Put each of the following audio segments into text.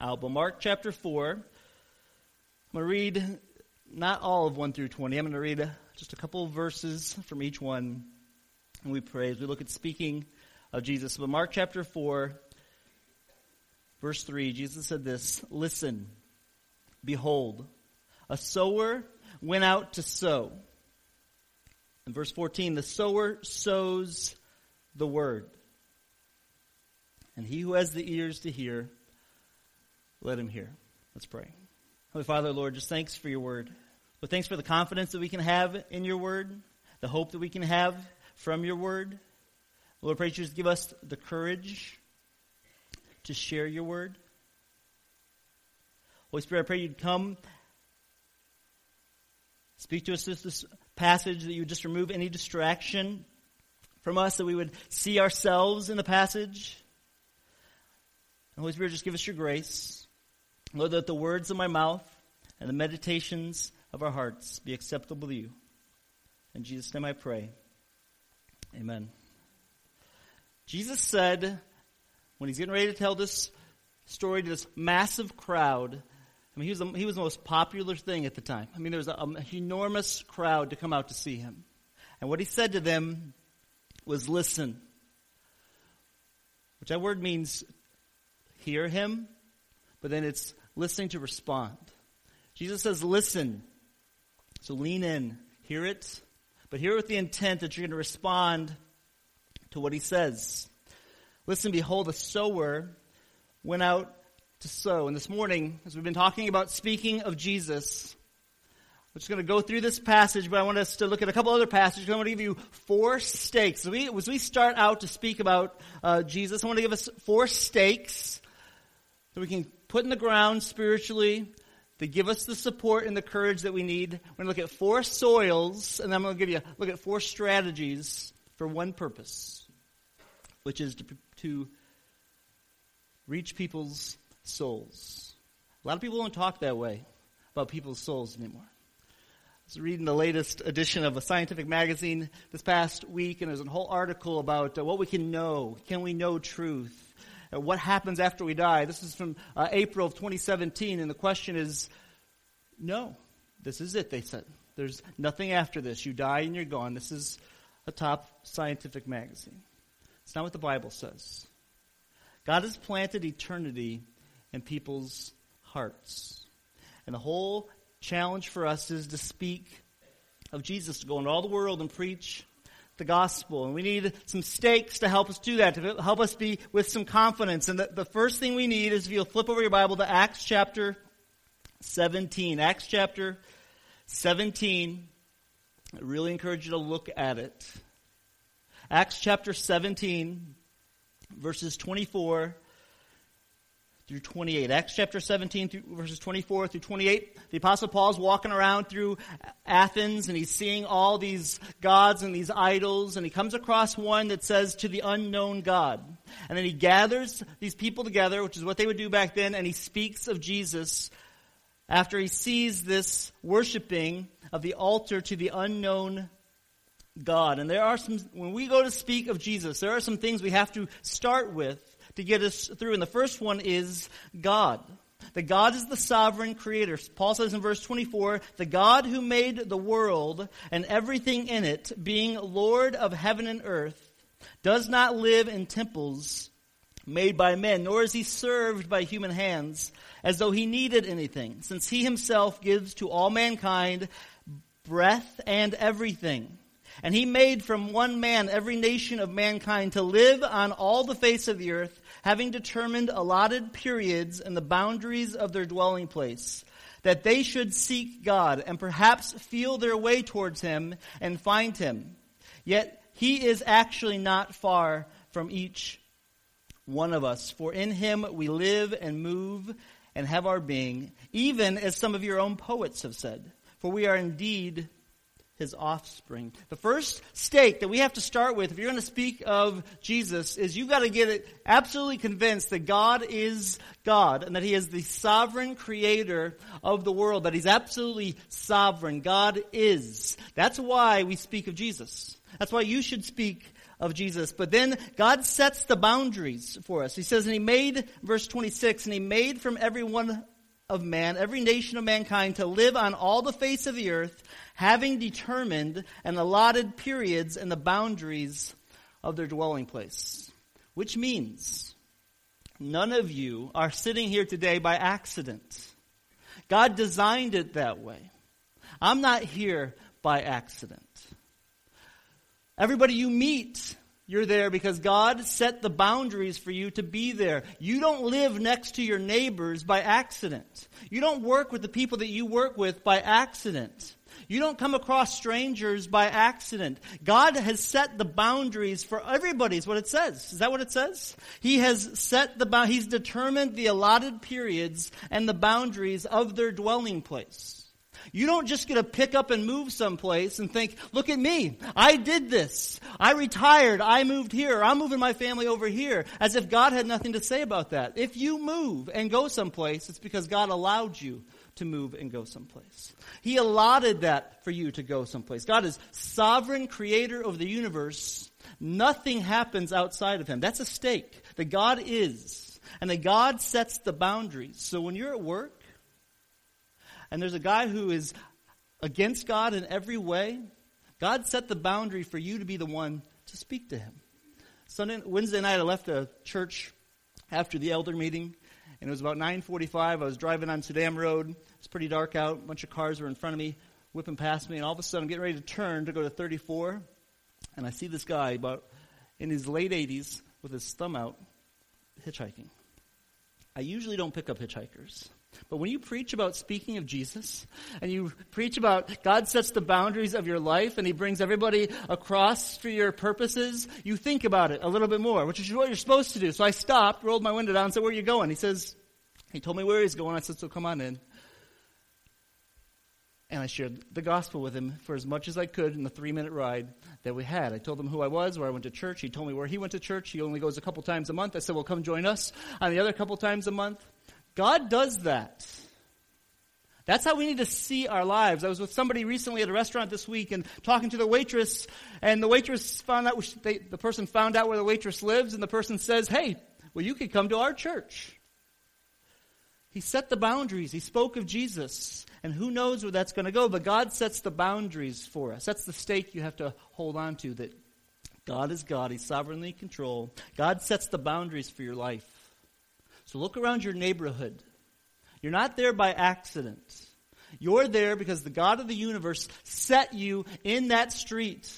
album. Mark chapter 4. I'm going to read not all of 1 through 20. I'm going to read just a couple of verses from each one. And we pray as we look at speaking of Jesus. But Mark chapter 4, verse 3, Jesus said this Listen, behold, a sower went out to sow. In verse 14, the sower sows the word. And he who has the ears to hear, let him hear. Let's pray. Holy Father, Lord, just thanks for your word. But thanks for the confidence that we can have in your word, the hope that we can have from your word. Lord, pray you just give us the courage to share your word. Holy Spirit, I pray you'd come, speak to us this, this passage, that you would just remove any distraction from us, that we would see ourselves in the passage. And Holy Spirit, just give us your grace. Lord, let the words of my mouth and the meditations of our hearts be acceptable to you. In Jesus' name I pray. Amen. Jesus said, when he's getting ready to tell this story to this massive crowd, I mean, he was, the, he was the most popular thing at the time. I mean, there was an enormous crowd to come out to see him. And what he said to them was, listen. Which that word means hear him, but then it's listening to respond. Jesus says, listen. So lean in, hear it, but hear it with the intent that you're going to respond to what he says. Listen, behold, a sower went out to sow. And this morning, as we've been talking about speaking of Jesus, I'm just going to go through this passage, but I want us to look at a couple other passages. I want to give you four stakes. As we, as we start out to speak about uh, Jesus, I want to give us four stakes that we can put in the ground spiritually to give us the support and the courage that we need. We're going to look at four soils, and I'm going to give you look at four strategies for one purpose, which is to, to reach people's souls. A lot of people don't talk that way about people's souls anymore. I was reading the latest edition of a scientific magazine this past week, and there's a whole article about uh, what we can know. Can we know truth? What happens after we die. This is from uh, April of 2017, and the question is no, this is it, they said. There's nothing after this. You die and you're gone. This is a top scientific magazine. It's not what the Bible says. God has planted eternity in people's hearts. And the whole challenge for us is to speak of Jesus, to go into all the world and preach the gospel. And we need some stakes to help us do that, to help us be with some confidence. And the, the first thing we need is if you'll flip over your Bible to Acts chapter 17. Acts chapter 17. I really encourage you to look at it. Acts chapter 17, verses 24 through 28. Acts chapter 17 through verses 24 through 28. The apostle Paul's walking around through Athens and he's seeing all these gods and these idols and he comes across one that says to the unknown God. And then he gathers these people together, which is what they would do back then, and he speaks of Jesus after he sees this worshiping of the altar to the unknown God. And there are some, when we go to speak of Jesus, there are some things we have to start with to get us through. And the first one is God. The God is the sovereign creator. Paul says in verse 24, the God who made the world and everything in it, being Lord of heaven and earth, does not live in temples made by men, nor is he served by human hands as though he needed anything, since he himself gives to all mankind breath and everything. And he made from one man every nation of mankind to live on all the face of the earth, having determined allotted periods and the boundaries of their dwelling place, that they should seek God and perhaps feel their way towards him and find him. Yet he is actually not far from each one of us, for in him we live and move and have our being, even as some of your own poets have said. For we are indeed his offspring. The first stake that we have to start with, if you're going to speak of Jesus, is you've got to get it absolutely convinced that God is God and that he is the sovereign creator of the world, that he's absolutely sovereign. God is. That's why we speak of Jesus. That's why you should speak of Jesus. But then God sets the boundaries for us. He says, and he made, verse 26, and he made from every one of man, every nation of mankind to live on all the face of the earth, having determined and allotted periods and the boundaries of their dwelling place. Which means none of you are sitting here today by accident. God designed it that way. I'm not here by accident. Everybody you meet, you're there because God set the boundaries for you to be there. You don't live next to your neighbors by accident. You don't work with the people that you work with by accident. You don't come across strangers by accident. God has set the boundaries for everybody, is what it says. Is that what it says? He has set the, bound, he's determined the allotted periods and the boundaries of their dwelling place. You don't just get to pick up and move someplace and think, look at me. I did this. I retired. I moved here. I'm moving my family over here. As if God had nothing to say about that. If you move and go someplace, it's because God allowed you to move and go someplace. He allotted that for you to go someplace. God is sovereign creator of the universe. Nothing happens outside of him. That's a stake that God is. And that God sets the boundaries. So when you're at work, and there's a guy who is against God in every way, God set the boundary for you to be the one to speak to him. Sunday, Wednesday night, I left the church after the elder meeting, and it was about 9:45. I was driving on Sudam Road. It's pretty dark out. A bunch of cars were in front of me, whipping past me, and all of a sudden, I'm getting ready to turn to go to 34, and I see this guy about in his late 80s with his thumb out, hitchhiking. I usually don't pick up hitchhikers. But when you preach about speaking of Jesus, and you preach about God sets the boundaries of your life and He brings everybody across for your purposes, you think about it a little bit more, which is what you're supposed to do. So I stopped, rolled my window down, and said, Where are you going? He says, He told me where he's going. I said, So come on in. And I shared the gospel with him for as much as I could in the three minute ride that we had. I told him who I was, where I went to church. He told me where he went to church. He only goes a couple times a month. I said, Well, come join us on the other couple times a month. God does that. That's how we need to see our lives. I was with somebody recently at a restaurant this week and talking to the waitress, and the waitress found out, they, the person found out where the waitress lives, and the person says, Hey, well, you could come to our church. He set the boundaries. He spoke of Jesus. And who knows where that's going to go, but God sets the boundaries for us. That's the stake you have to hold on to that God is God. He's sovereignly in control. God sets the boundaries for your life. So look around your neighborhood. You're not there by accident. You're there because the God of the universe set you in that street,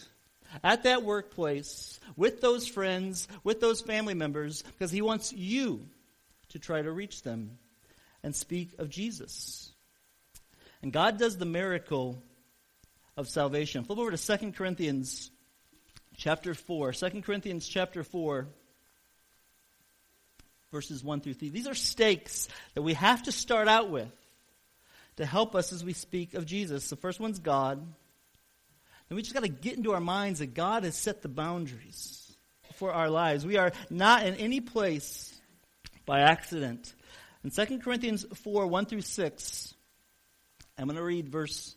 at that workplace, with those friends, with those family members, because He wants you to try to reach them and speak of Jesus. And God does the miracle of salvation. Flip over to 2 Corinthians chapter 4. 2 Corinthians chapter 4 verses 1 through 3. These are stakes that we have to start out with to help us as we speak of Jesus. The first one's God. And we just got to get into our minds that God has set the boundaries for our lives. We are not in any place by accident. In 2 Corinthians 4 1 through 6, I'm going to read verse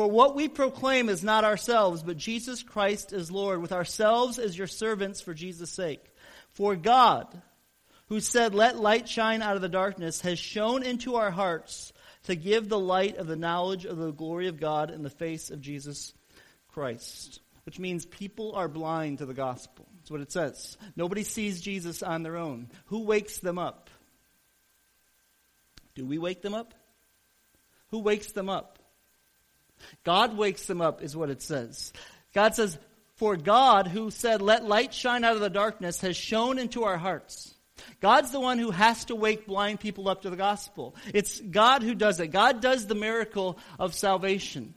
For what we proclaim is not ourselves, but Jesus Christ is Lord, with ourselves as your servants for Jesus' sake. For God, who said, Let light shine out of the darkness, has shone into our hearts to give the light of the knowledge of the glory of God in the face of Jesus Christ. Which means people are blind to the gospel. That's what it says. Nobody sees Jesus on their own. Who wakes them up? Do we wake them up? Who wakes them up? God wakes them up, is what it says. God says, For God, who said, Let light shine out of the darkness, has shone into our hearts. God's the one who has to wake blind people up to the gospel. It's God who does it. God does the miracle of salvation.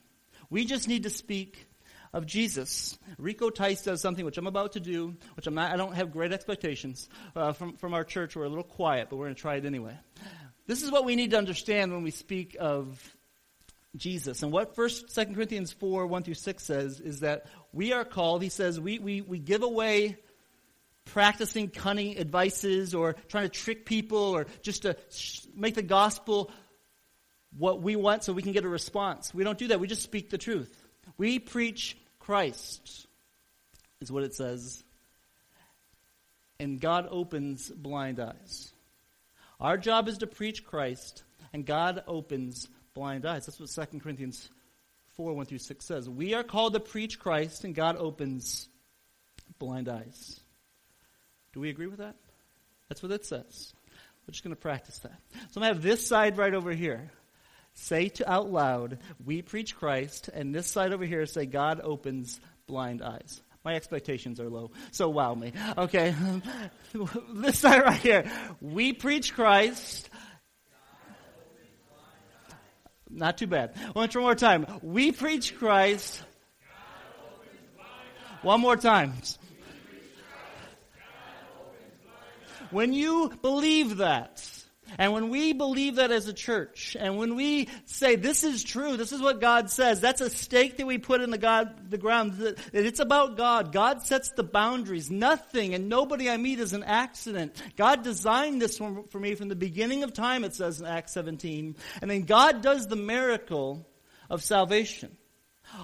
We just need to speak of Jesus. Rico Tice does something which I'm about to do, which I'm not, I don't have great expectations uh, from, from our church. We're a little quiet, but we're going to try it anyway. This is what we need to understand when we speak of Jesus. And what First, Second Corinthians 4, 1 through 6 says is that we are called, he says, we, we, we give away practicing cunning advices or trying to trick people or just to make the gospel what we want so we can get a response. We don't do that. We just speak the truth. We preach Christ, is what it says. And God opens blind eyes. Our job is to preach Christ, and God opens blind eyes. That's what 2 Corinthians 4 1 through 6 says. We are called to preach Christ, and God opens blind eyes. Do we agree with that? That's what it says. We're just going to practice that. So I'm going to have this side right over here say to out loud, we preach Christ, and this side over here say, God opens blind eyes. My expectations are low, so wow me. Okay, this side right here, we preach Christ. Not too bad. One more time. We preach Christ. One more time. When you believe that, and when we believe that as a church, and when we say this is true, this is what God says, that's a stake that we put in the God, the ground. That it's about God. God sets the boundaries. Nothing and nobody I meet is an accident. God designed this for me from the beginning of time, it says in Acts 17. And then God does the miracle of salvation.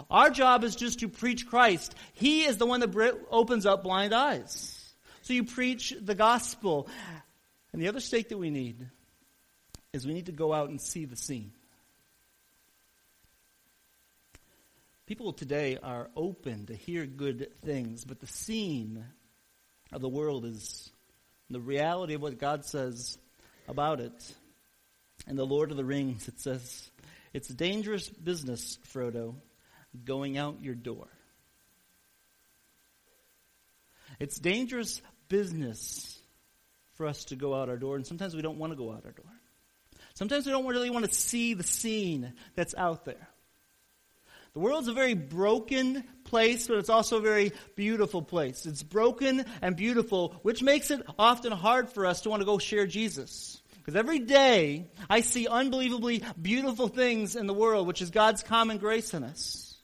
Our job is just to preach Christ. He is the one that opens up blind eyes. So you preach the gospel. And the other stake that we need is we need to go out and see the scene. People today are open to hear good things, but the scene of the world is the reality of what God says about it. In the Lord of the Rings, it says, It's dangerous business, Frodo, going out your door. It's dangerous business for us to go out our door, and sometimes we don't want to go out our door. Sometimes we don't really want to see the scene that's out there. The world's a very broken place, but it's also a very beautiful place. It's broken and beautiful, which makes it often hard for us to want to go share Jesus. Because every day I see unbelievably beautiful things in the world, which is God's common grace in us.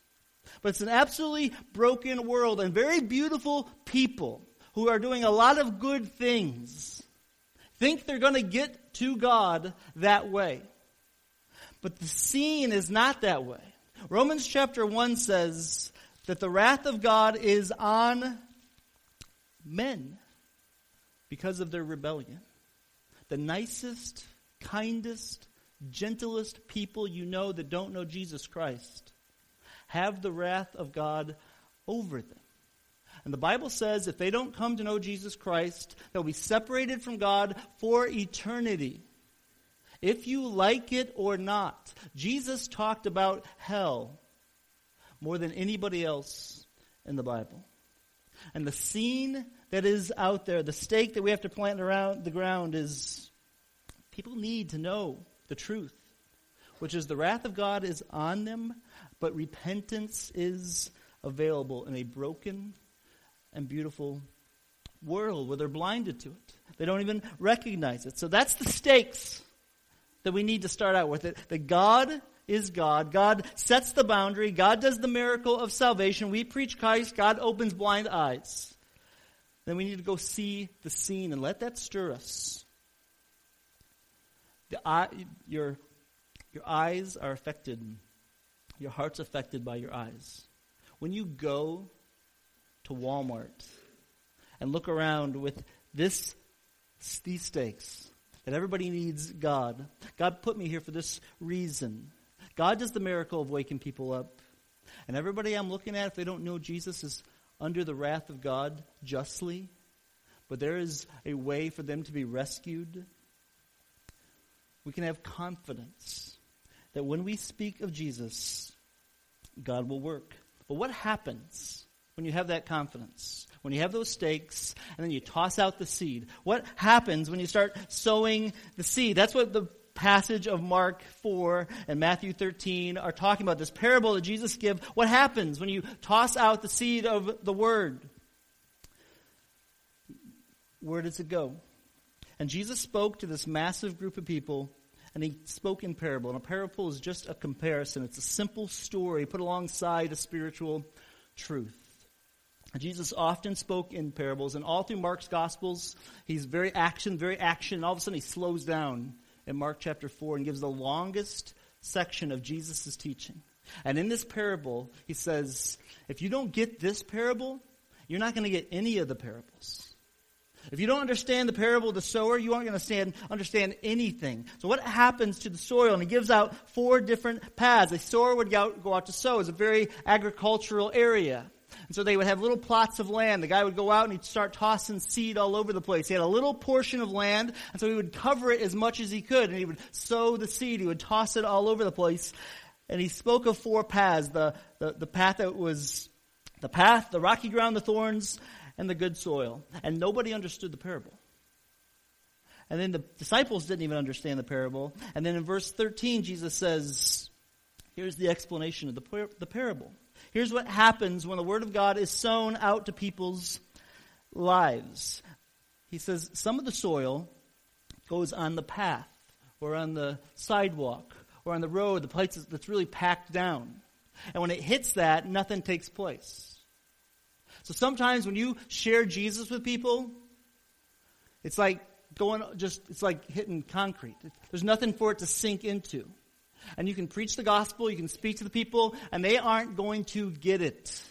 But it's an absolutely broken world and very beautiful people who are doing a lot of good things think they're going to get to God that way. But the scene is not that way. Romans chapter 1 says that the wrath of God is on men because of their rebellion. The nicest, kindest, gentlest people you know that don't know Jesus Christ have the wrath of God over them. And the Bible says if they don't come to know Jesus Christ, they'll be separated from God for eternity. If you like it or not, Jesus talked about hell more than anybody else in the Bible. And the scene that is out there, the stake that we have to plant around the ground is people need to know the truth, which is the wrath of God is on them, but repentance is available in a broken and beautiful world where they're blinded to it. They don't even recognize it. So that's the stakes that we need to start out with. It that God is God. God sets the boundary. God does the miracle of salvation. We preach Christ. God opens blind eyes. Then we need to go see the scene and let that stir us. The eye, your, your eyes are affected. Your heart's affected by your eyes. When you go to Walmart and look around with this, these stakes that everybody needs God. God put me here for this reason. God does the miracle of waking people up. And everybody I'm looking at, if they don't know Jesus, is under the wrath of God justly. But there is a way for them to be rescued. We can have confidence that when we speak of Jesus, God will work. But what happens when you have that confidence, when you have those stakes, and then you toss out the seed. What happens when you start sowing the seed? That's what the passage of Mark 4 and Matthew 13 are talking about this parable that Jesus give. What happens when you toss out the seed of the word? Where does it go? And Jesus spoke to this massive group of people, and he spoke in parable. And a parable is just a comparison. It's a simple story put alongside a spiritual truth. Jesus often spoke in parables, and all through Mark's Gospels, he's very action, very action. And all of a sudden, he slows down in Mark chapter 4 and gives the longest section of Jesus' teaching. And in this parable, he says, if you don't get this parable, you're not going to get any of the parables. If you don't understand the parable of the sower, you aren't going to understand, anything. So what happens to the soil? And he gives out four different paths. A sower would go out, go out to sow. It's a very agricultural area. And so they would have little plots of land. The guy would go out and he'd start tossing seed all over the place. He had a little portion of land, and so he would cover it as much as he could, and he would sow the seed. He would toss it all over the place. And he spoke of four paths. The, the, the path that was the path, the rocky ground, the thorns, and the good soil. And nobody understood the parable. And then the disciples didn't even understand the parable. And then in verse 13, Jesus says, here's the explanation of the, par- the parable. Here's what happens when the Word of God is sown out to people's lives. He says, some of the soil goes on the path, or on the sidewalk, or on the road, the place that's really packed down. And when it hits that, nothing takes place. So sometimes when you share Jesus with people, it's like going just, it's like hitting concrete. There's nothing for it to sink into. And you can preach the gospel, you can speak to the people, and they aren't going to get it.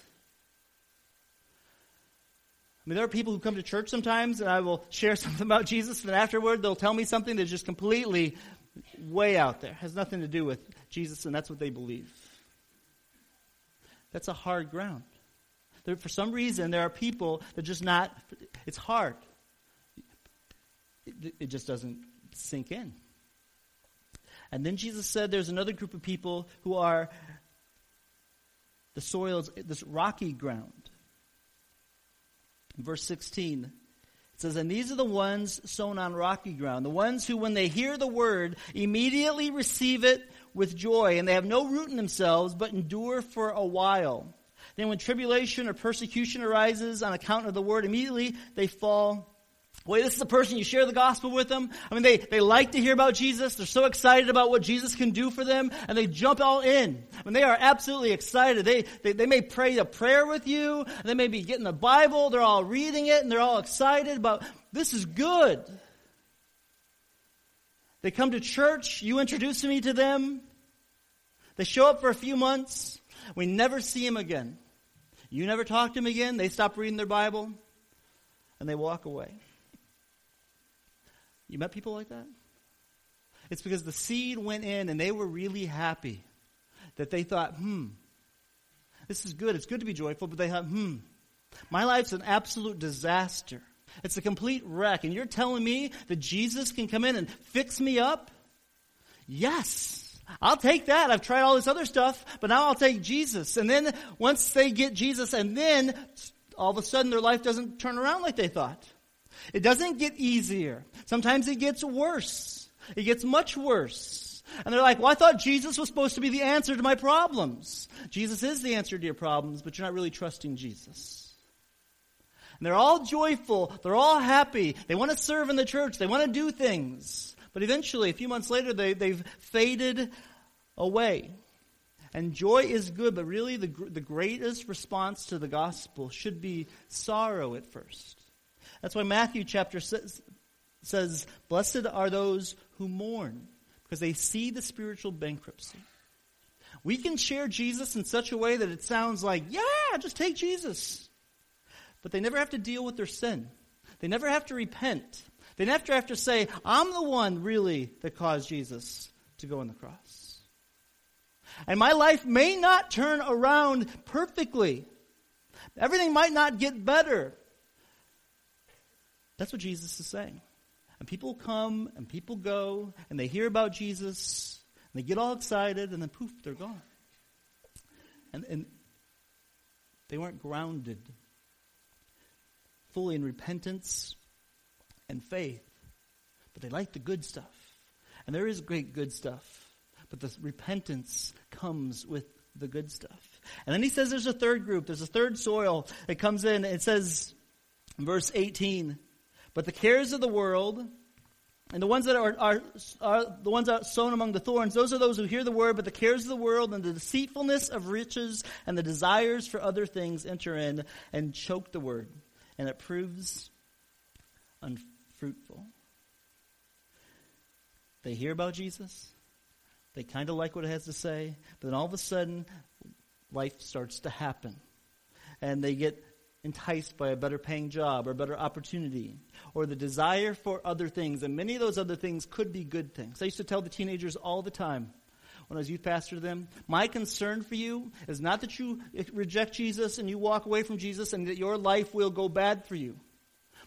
I mean, there are people who come to church sometimes, and I will share something about Jesus, and afterward they'll tell me something that's just completely way out there, has nothing to do with Jesus, and that's what they believe. That's a hard ground. There, for some reason, there are people that just not, it's hard. It, it just doesn't sink in. And then Jesus said there's another group of people who are the soils, this rocky ground. Verse 16, it says, And these are the ones sown on rocky ground, the ones who, when they hear the word, immediately receive it with joy, and they have no root in themselves, but endure for a while. Then when tribulation or persecution arises on account of the word, immediately they fall away. This is a person you share the gospel with them. I mean, they, they like to hear about Jesus. They're so excited about what Jesus can do for them, and they jump all in. I mean, they are absolutely excited. They, they, they may pray a prayer with you. They may be getting the Bible. They're all reading it, and they're all excited about, this is good. They come to church. You introduce me to them. They show up for a few months. We never see them again. You never talk to them again. They stop reading their Bible and they walk away. You met people like that? It's because the seed went in and they were really happy that they thought, hmm, this is good. It's good to be joyful, but they thought, hmm, my life's an absolute disaster. It's a complete wreck. And you're telling me that Jesus can come in and fix me up? Yes. I'll take that. I've tried all this other stuff, but now I'll take Jesus. And then once they get Jesus, and then all of a sudden their life doesn't turn around like they thought. It doesn't get easier. Sometimes it gets worse. It gets much worse. And they're like, well, I thought Jesus was supposed to be the answer to my problems. Jesus is the answer to your problems, but you're not really trusting Jesus. And they're all joyful. They're all happy. They want to serve in the church. They want to do things. But eventually, a few months later, they, they've faded away. And joy is good, but really the, the greatest response to the gospel should be sorrow at first. That's why Matthew chapter says, says Blessed are those who mourn, because they see the spiritual bankruptcy. We can share Jesus in such a way that it sounds like, yeah, just take Jesus. But they never have to deal with their sin. They never have to repent. They never have to say, I'm the one really that caused Jesus to go on the cross. And my life may not turn around perfectly. Everything might not get better. That's what Jesus is saying. And people come and people go and they hear about Jesus and they get all excited and then poof, they're gone. And, and they weren't grounded fully in repentance and faith. But they like the good stuff. And there is great good stuff. But the repentance comes with the good stuff. And then he says there's a third group. There's a third soil that comes in. It says, verse 18, but the cares of the world and the ones that are, are, are, the ones that are sown among the thorns, those are those who hear the word, but the cares of the world and the deceitfulness of riches and the desires for other things enter in and choke the word, and it proves unfruitful. They hear about Jesus, they kind of like what it has to say, but then all of a sudden, life starts to happen. And they get enticed by a better paying job or a better opportunity or the desire for other things. And many of those other things could be good things. I used to tell the teenagers all the time when I was youth pastor to them, my concern for you is not that you reject Jesus and you walk away from Jesus and that your life will go bad for you.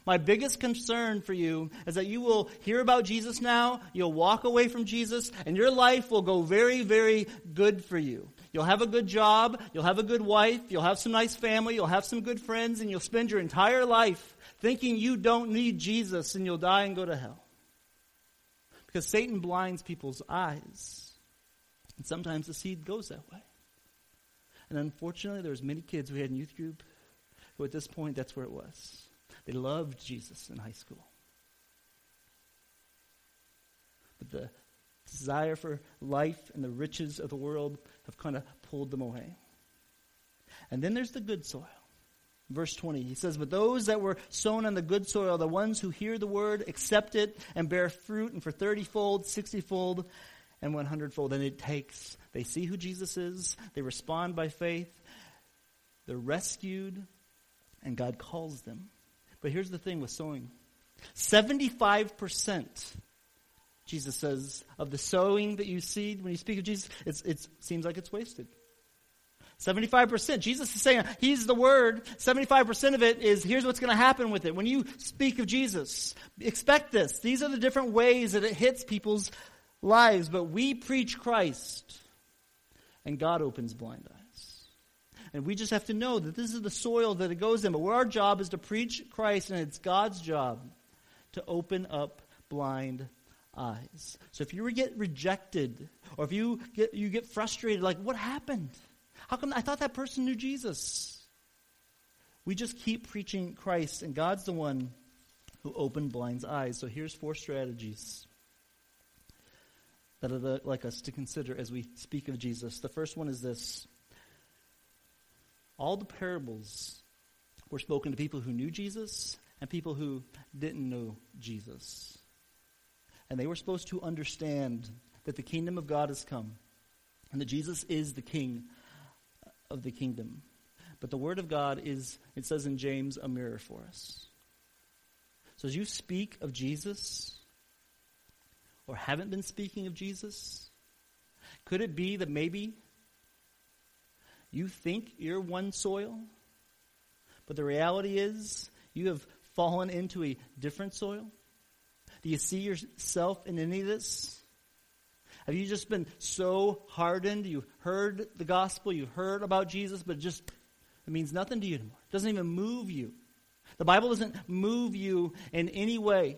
My biggest concern for you is that you will hear about Jesus now, you'll walk away from Jesus, and your life will go very, very good for you. You'll have a good job, you'll have a good wife, you'll have some nice family, you'll have some good friends, and you'll spend your entire life thinking you don't need Jesus and you'll die and go to hell. Because Satan blinds people's eyes. And sometimes the seed goes that way. And unfortunately, there's many kids we had in youth group who at this point, that's where it was. They loved Jesus in high school. But the desire for life and the riches of the world have kind of pulled them away. And then there's the good soil. Verse 20, he says, But those that were sown on the good soil, the ones who hear the word, accept it, and bear fruit, and for 30 fold, 60 fold, and 100 fold. And it takes, they see who Jesus is, they respond by faith, they're rescued, and God calls them. But here's the thing with sowing 75%, Jesus says, of the sowing that you see when you speak of Jesus, it seems like it's wasted. 75%. Jesus is saying He's the Word. 75% of it is here's what's going to happen with it. When you speak of Jesus, expect this. These are the different ways that it hits people's lives. But we preach Christ, and God opens blind eyes. And we just have to know that this is the soil that it goes in. But our job is to preach Christ, and it's God's job to open up blind eyes. So if you get rejected, or if you get, you get frustrated, like, what happened? How come I thought that person knew Jesus? We just keep preaching Christ, and God's the one who opened blind's eyes. So here's four strategies that are like us to consider as we speak of Jesus. The first one is this all the parables were spoken to people who knew Jesus and people who didn't know Jesus. And they were supposed to understand that the kingdom of God has come and that Jesus is the king of the kingdom. But the Word of God is, it says in James, a mirror for us. So as you speak of Jesus, or haven't been speaking of Jesus, could it be that maybe you think you're one soil, but the reality is you have fallen into a different soil? Do you see yourself in any of this? Have you just been so hardened? You heard the gospel, you heard about Jesus, but just it means nothing to you anymore. It doesn't even move you. The Bible doesn't move you in any way.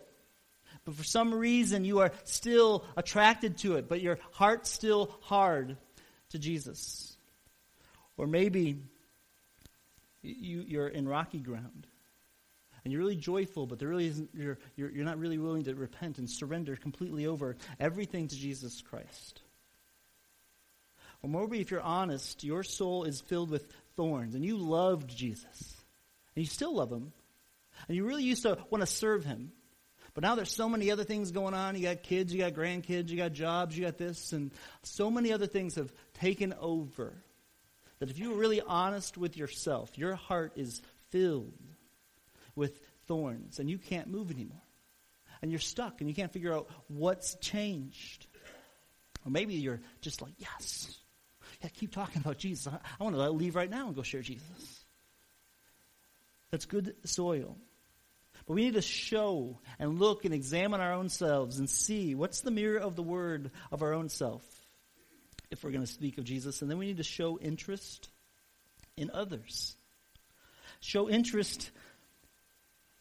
But for some reason, you are still attracted to it, but your heart's still hard to Jesus. Or maybe you, you're in rocky ground and you're really joyful, but there really isn't, you're, you're, you're not really willing to repent and surrender completely over everything to Jesus Christ. Or maybe if you're honest, your soul is filled with thorns, and you loved Jesus, and you still love him, and you really used to want to serve him. But now there's so many other things going on. You got kids, you got grandkids, you got jobs, you got this, and so many other things have taken over. That if you were really honest with yourself, your heart is filled with thorns and you can't move anymore. And you're stuck and you can't figure out what's changed. Or maybe you're just like, yes. Yeah, keep talking about Jesus. I, I want to leave right now and go share Jesus. That's good soil. But we need to show and look and examine our own selves and see what's the mirror of the word of our own self if we're going to speak of Jesus. And then we need to show interest in others. Show interest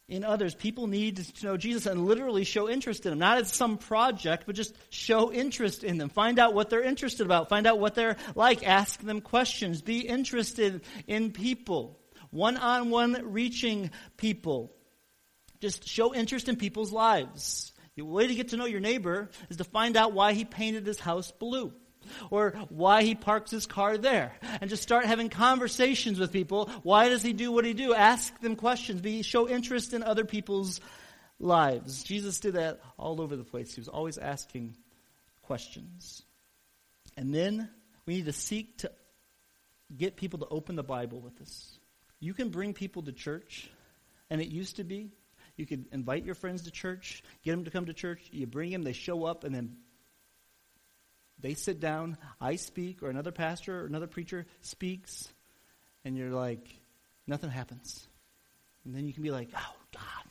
in others. People need to know Jesus and literally show interest in them. Not as some project, but just show interest in them. Find out what they're interested about. Find out what they're like. Ask them questions. Be interested in people. One on one reaching people. Just show interest in people's lives. The way to get to know your neighbor is to find out why he painted his house blue or why he parks his car there. And just start having conversations with people. Why does he do what he do? Ask them questions. Be show interest in other people's lives. Jesus did that all over the place. He was always asking questions. And then we need to seek to get people to open the bible with us. You can bring people to church and it used to be you could invite your friends to church, get them to come to church. You bring them, they show up, and then they sit down. I speak, or another pastor or another preacher speaks, and you're like, nothing happens. And then you can be like, oh, God,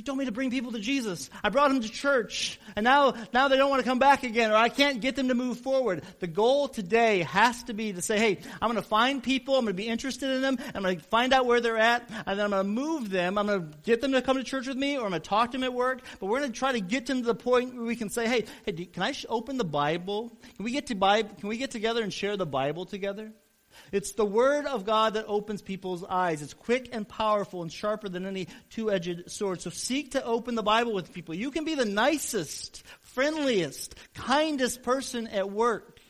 you told me to bring people to Jesus. I brought them to church. And now, now they don't want to come back again, or I can't get them to move forward. The goal today has to be to say, hey, I'm going to find people. I'm going to be interested in them. I'm going to find out where they're at. And then I'm going to move them. I'm going to get them to come to church with me, or I'm going to talk to them at work. But we're going to try to get them to the point where we can say, hey, hey, can I open the Bible? Can we get to Bible? Can we get together and share the Bible together? It's the Word of God that opens people's eyes. It's quick and powerful and sharper than any two edged sword. So seek to open the Bible with people. You can be the nicest, friendliest, kindest person at work.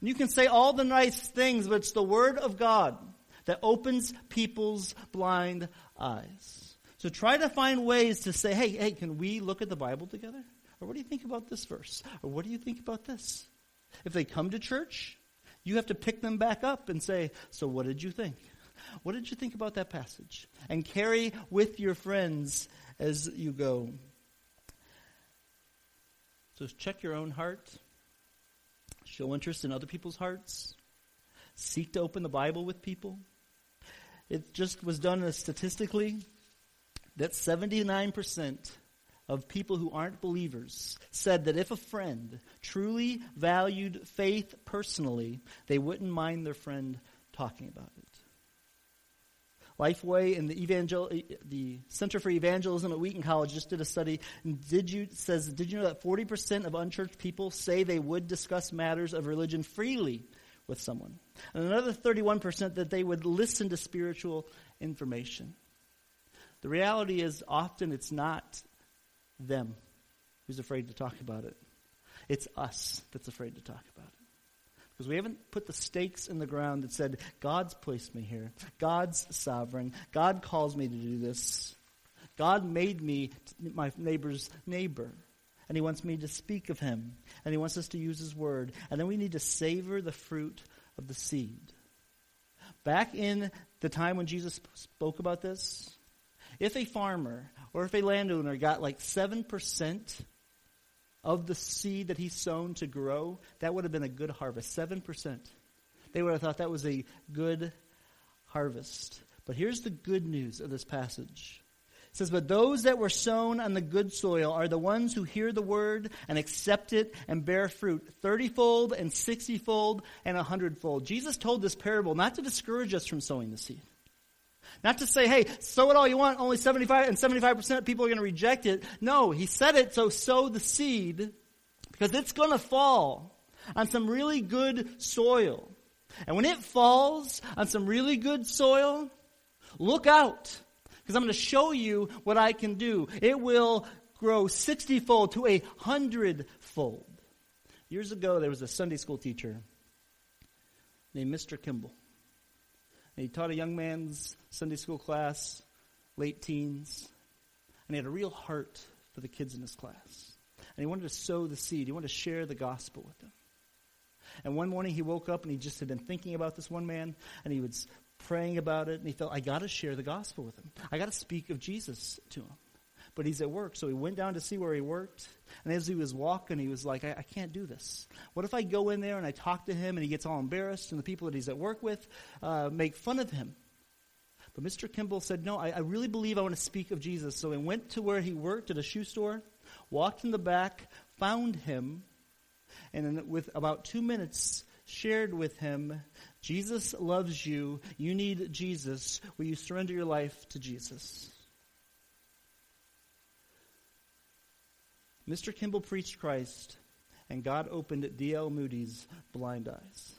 And you can say all the nice things, but it's the Word of God that opens people's blind eyes. So try to find ways to say, hey, hey, can we look at the Bible together? Or what do you think about this verse? Or what do you think about this? If they come to church, you have to pick them back up and say, So, what did you think? What did you think about that passage? And carry with your friends as you go. So, check your own heart. Show interest in other people's hearts. Seek to open the Bible with people. It just was done statistically that 79% of people who aren't believers said that if a friend truly valued faith personally, they wouldn't mind their friend talking about it. Lifeway and the, evangel- eh, the Center for Evangelism at Wheaton College just did a study. And did you says did you know that 40% of unchurched people say they would discuss matters of religion freely with someone, and another 31% that they would listen to spiritual information. The reality is often it's not them who's afraid to talk about it. It's us that's afraid to talk about it. Because we haven't put the stakes in the ground that said, God's placed me here. God's sovereign. God calls me to do this. God made me my neighbor's neighbor. And he wants me to speak of him. And he wants us to use his word. And then we need to savor the fruit of the seed. Back in the time when Jesus spoke about this, if a farmer or if a landowner got like 7% of the seed that he sown to grow, that would have been a good harvest. 7%. They would have thought that was a good harvest. But here's the good news of this passage. It says, But those that were sown on the good soil are the ones who hear the word and accept it and bear fruit, thirtyfold and sixtyfold and a hundredfold. Jesus told this parable not to discourage us from sowing the seed. Not to say, hey, sow it all you want, only 75 and 75% of people are going to reject it. No, he said it, so sow the seed because it's going to fall on some really good soil. And when it falls on some really good soil, look out because I'm going to show you what I can do. It will grow 60 fold to a hundred fold. Years ago, there was a Sunday school teacher named Mr. Kimball. And he taught a young man's Sunday school class, late teens. And he had a real heart for the kids in his class. And he wanted to sow the seed. He wanted to share the gospel with them. And one morning he woke up and he just had been thinking about this one man and he was praying about it and he felt, I got to share the gospel with him. I got to speak of Jesus to him but he's at work. So he went down to see where he worked. And as he was walking, he was like, I, I, can't do this. What if I go in there and I talk to him and he gets all embarrassed and the people that he's at work with uh, make fun of him? But Mr. Kimball said, No, I, I really believe I want to speak of Jesus. So he went to where he worked at a shoe store, walked in the back, found him, and then with about two minutes, shared with him Jesus loves you. You need Jesus. Will you surrender your life to Jesus? Mr. Kimball preached Christ, and God opened D.L. Moody's blind eyes.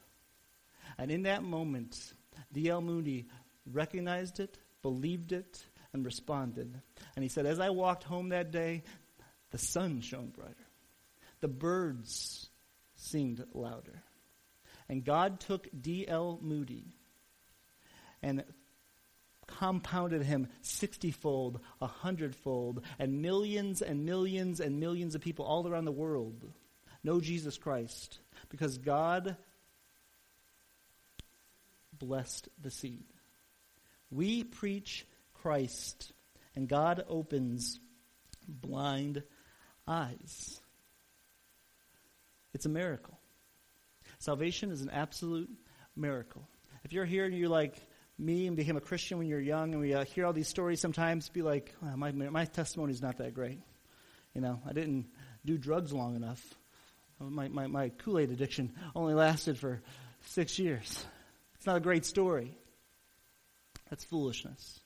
And in that moment, D.L. Moody recognized it, believed it, and responded. And he said, As I walked home that day, the sun shone brighter. The birds seemed louder. And God took D.L. Moody and compounded him 60 fold, 100 fold, and millions and millions and millions of people all around the world know Jesus Christ because God blessed the seed. We preach Christ, and God opens blind eyes. It's a miracle. Salvation is an absolute miracle. If you're here and you're like me and became a Christian when you're young, and we uh, hear all these stories sometimes, be like, oh, my, my testimony's not that great. You know, I didn't do drugs long enough. My, my, my Kool Aid addiction only lasted for six years. It's not a great story. That's foolishness.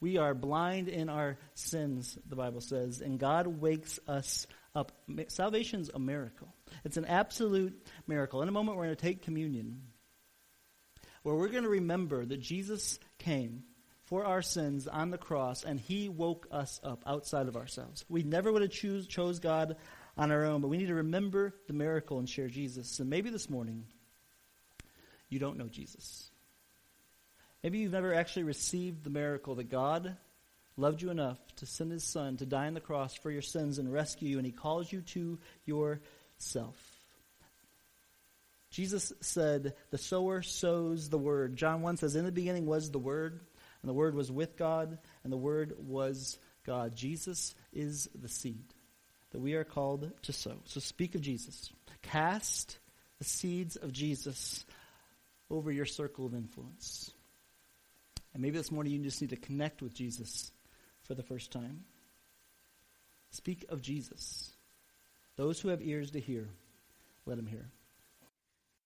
We are blind in our sins, the Bible says, and God wakes us up. Salvation's a miracle. It's an absolute miracle. In a moment, we're going to take communion, where we're going to remember that Jesus came for our sins on the cross, and he woke us up outside of ourselves. We never would have choose, chose God on our own, but we need to remember the miracle and share Jesus. And maybe this morning, you don't know Jesus. Maybe you've never actually received the miracle that God loved you enough to send his son to die on the cross for your sins and rescue you, and he calls you to yourself. Jesus said, The sower sows the word. John 1 says, In the beginning was the word, and the word was with God, and the word was God. Jesus is the seed that we are called to sow. So speak of Jesus. Cast the seeds of Jesus over your circle of influence. And maybe this morning you just need to connect with Jesus for the first time. Speak of Jesus. Those who have ears to hear, let them hear.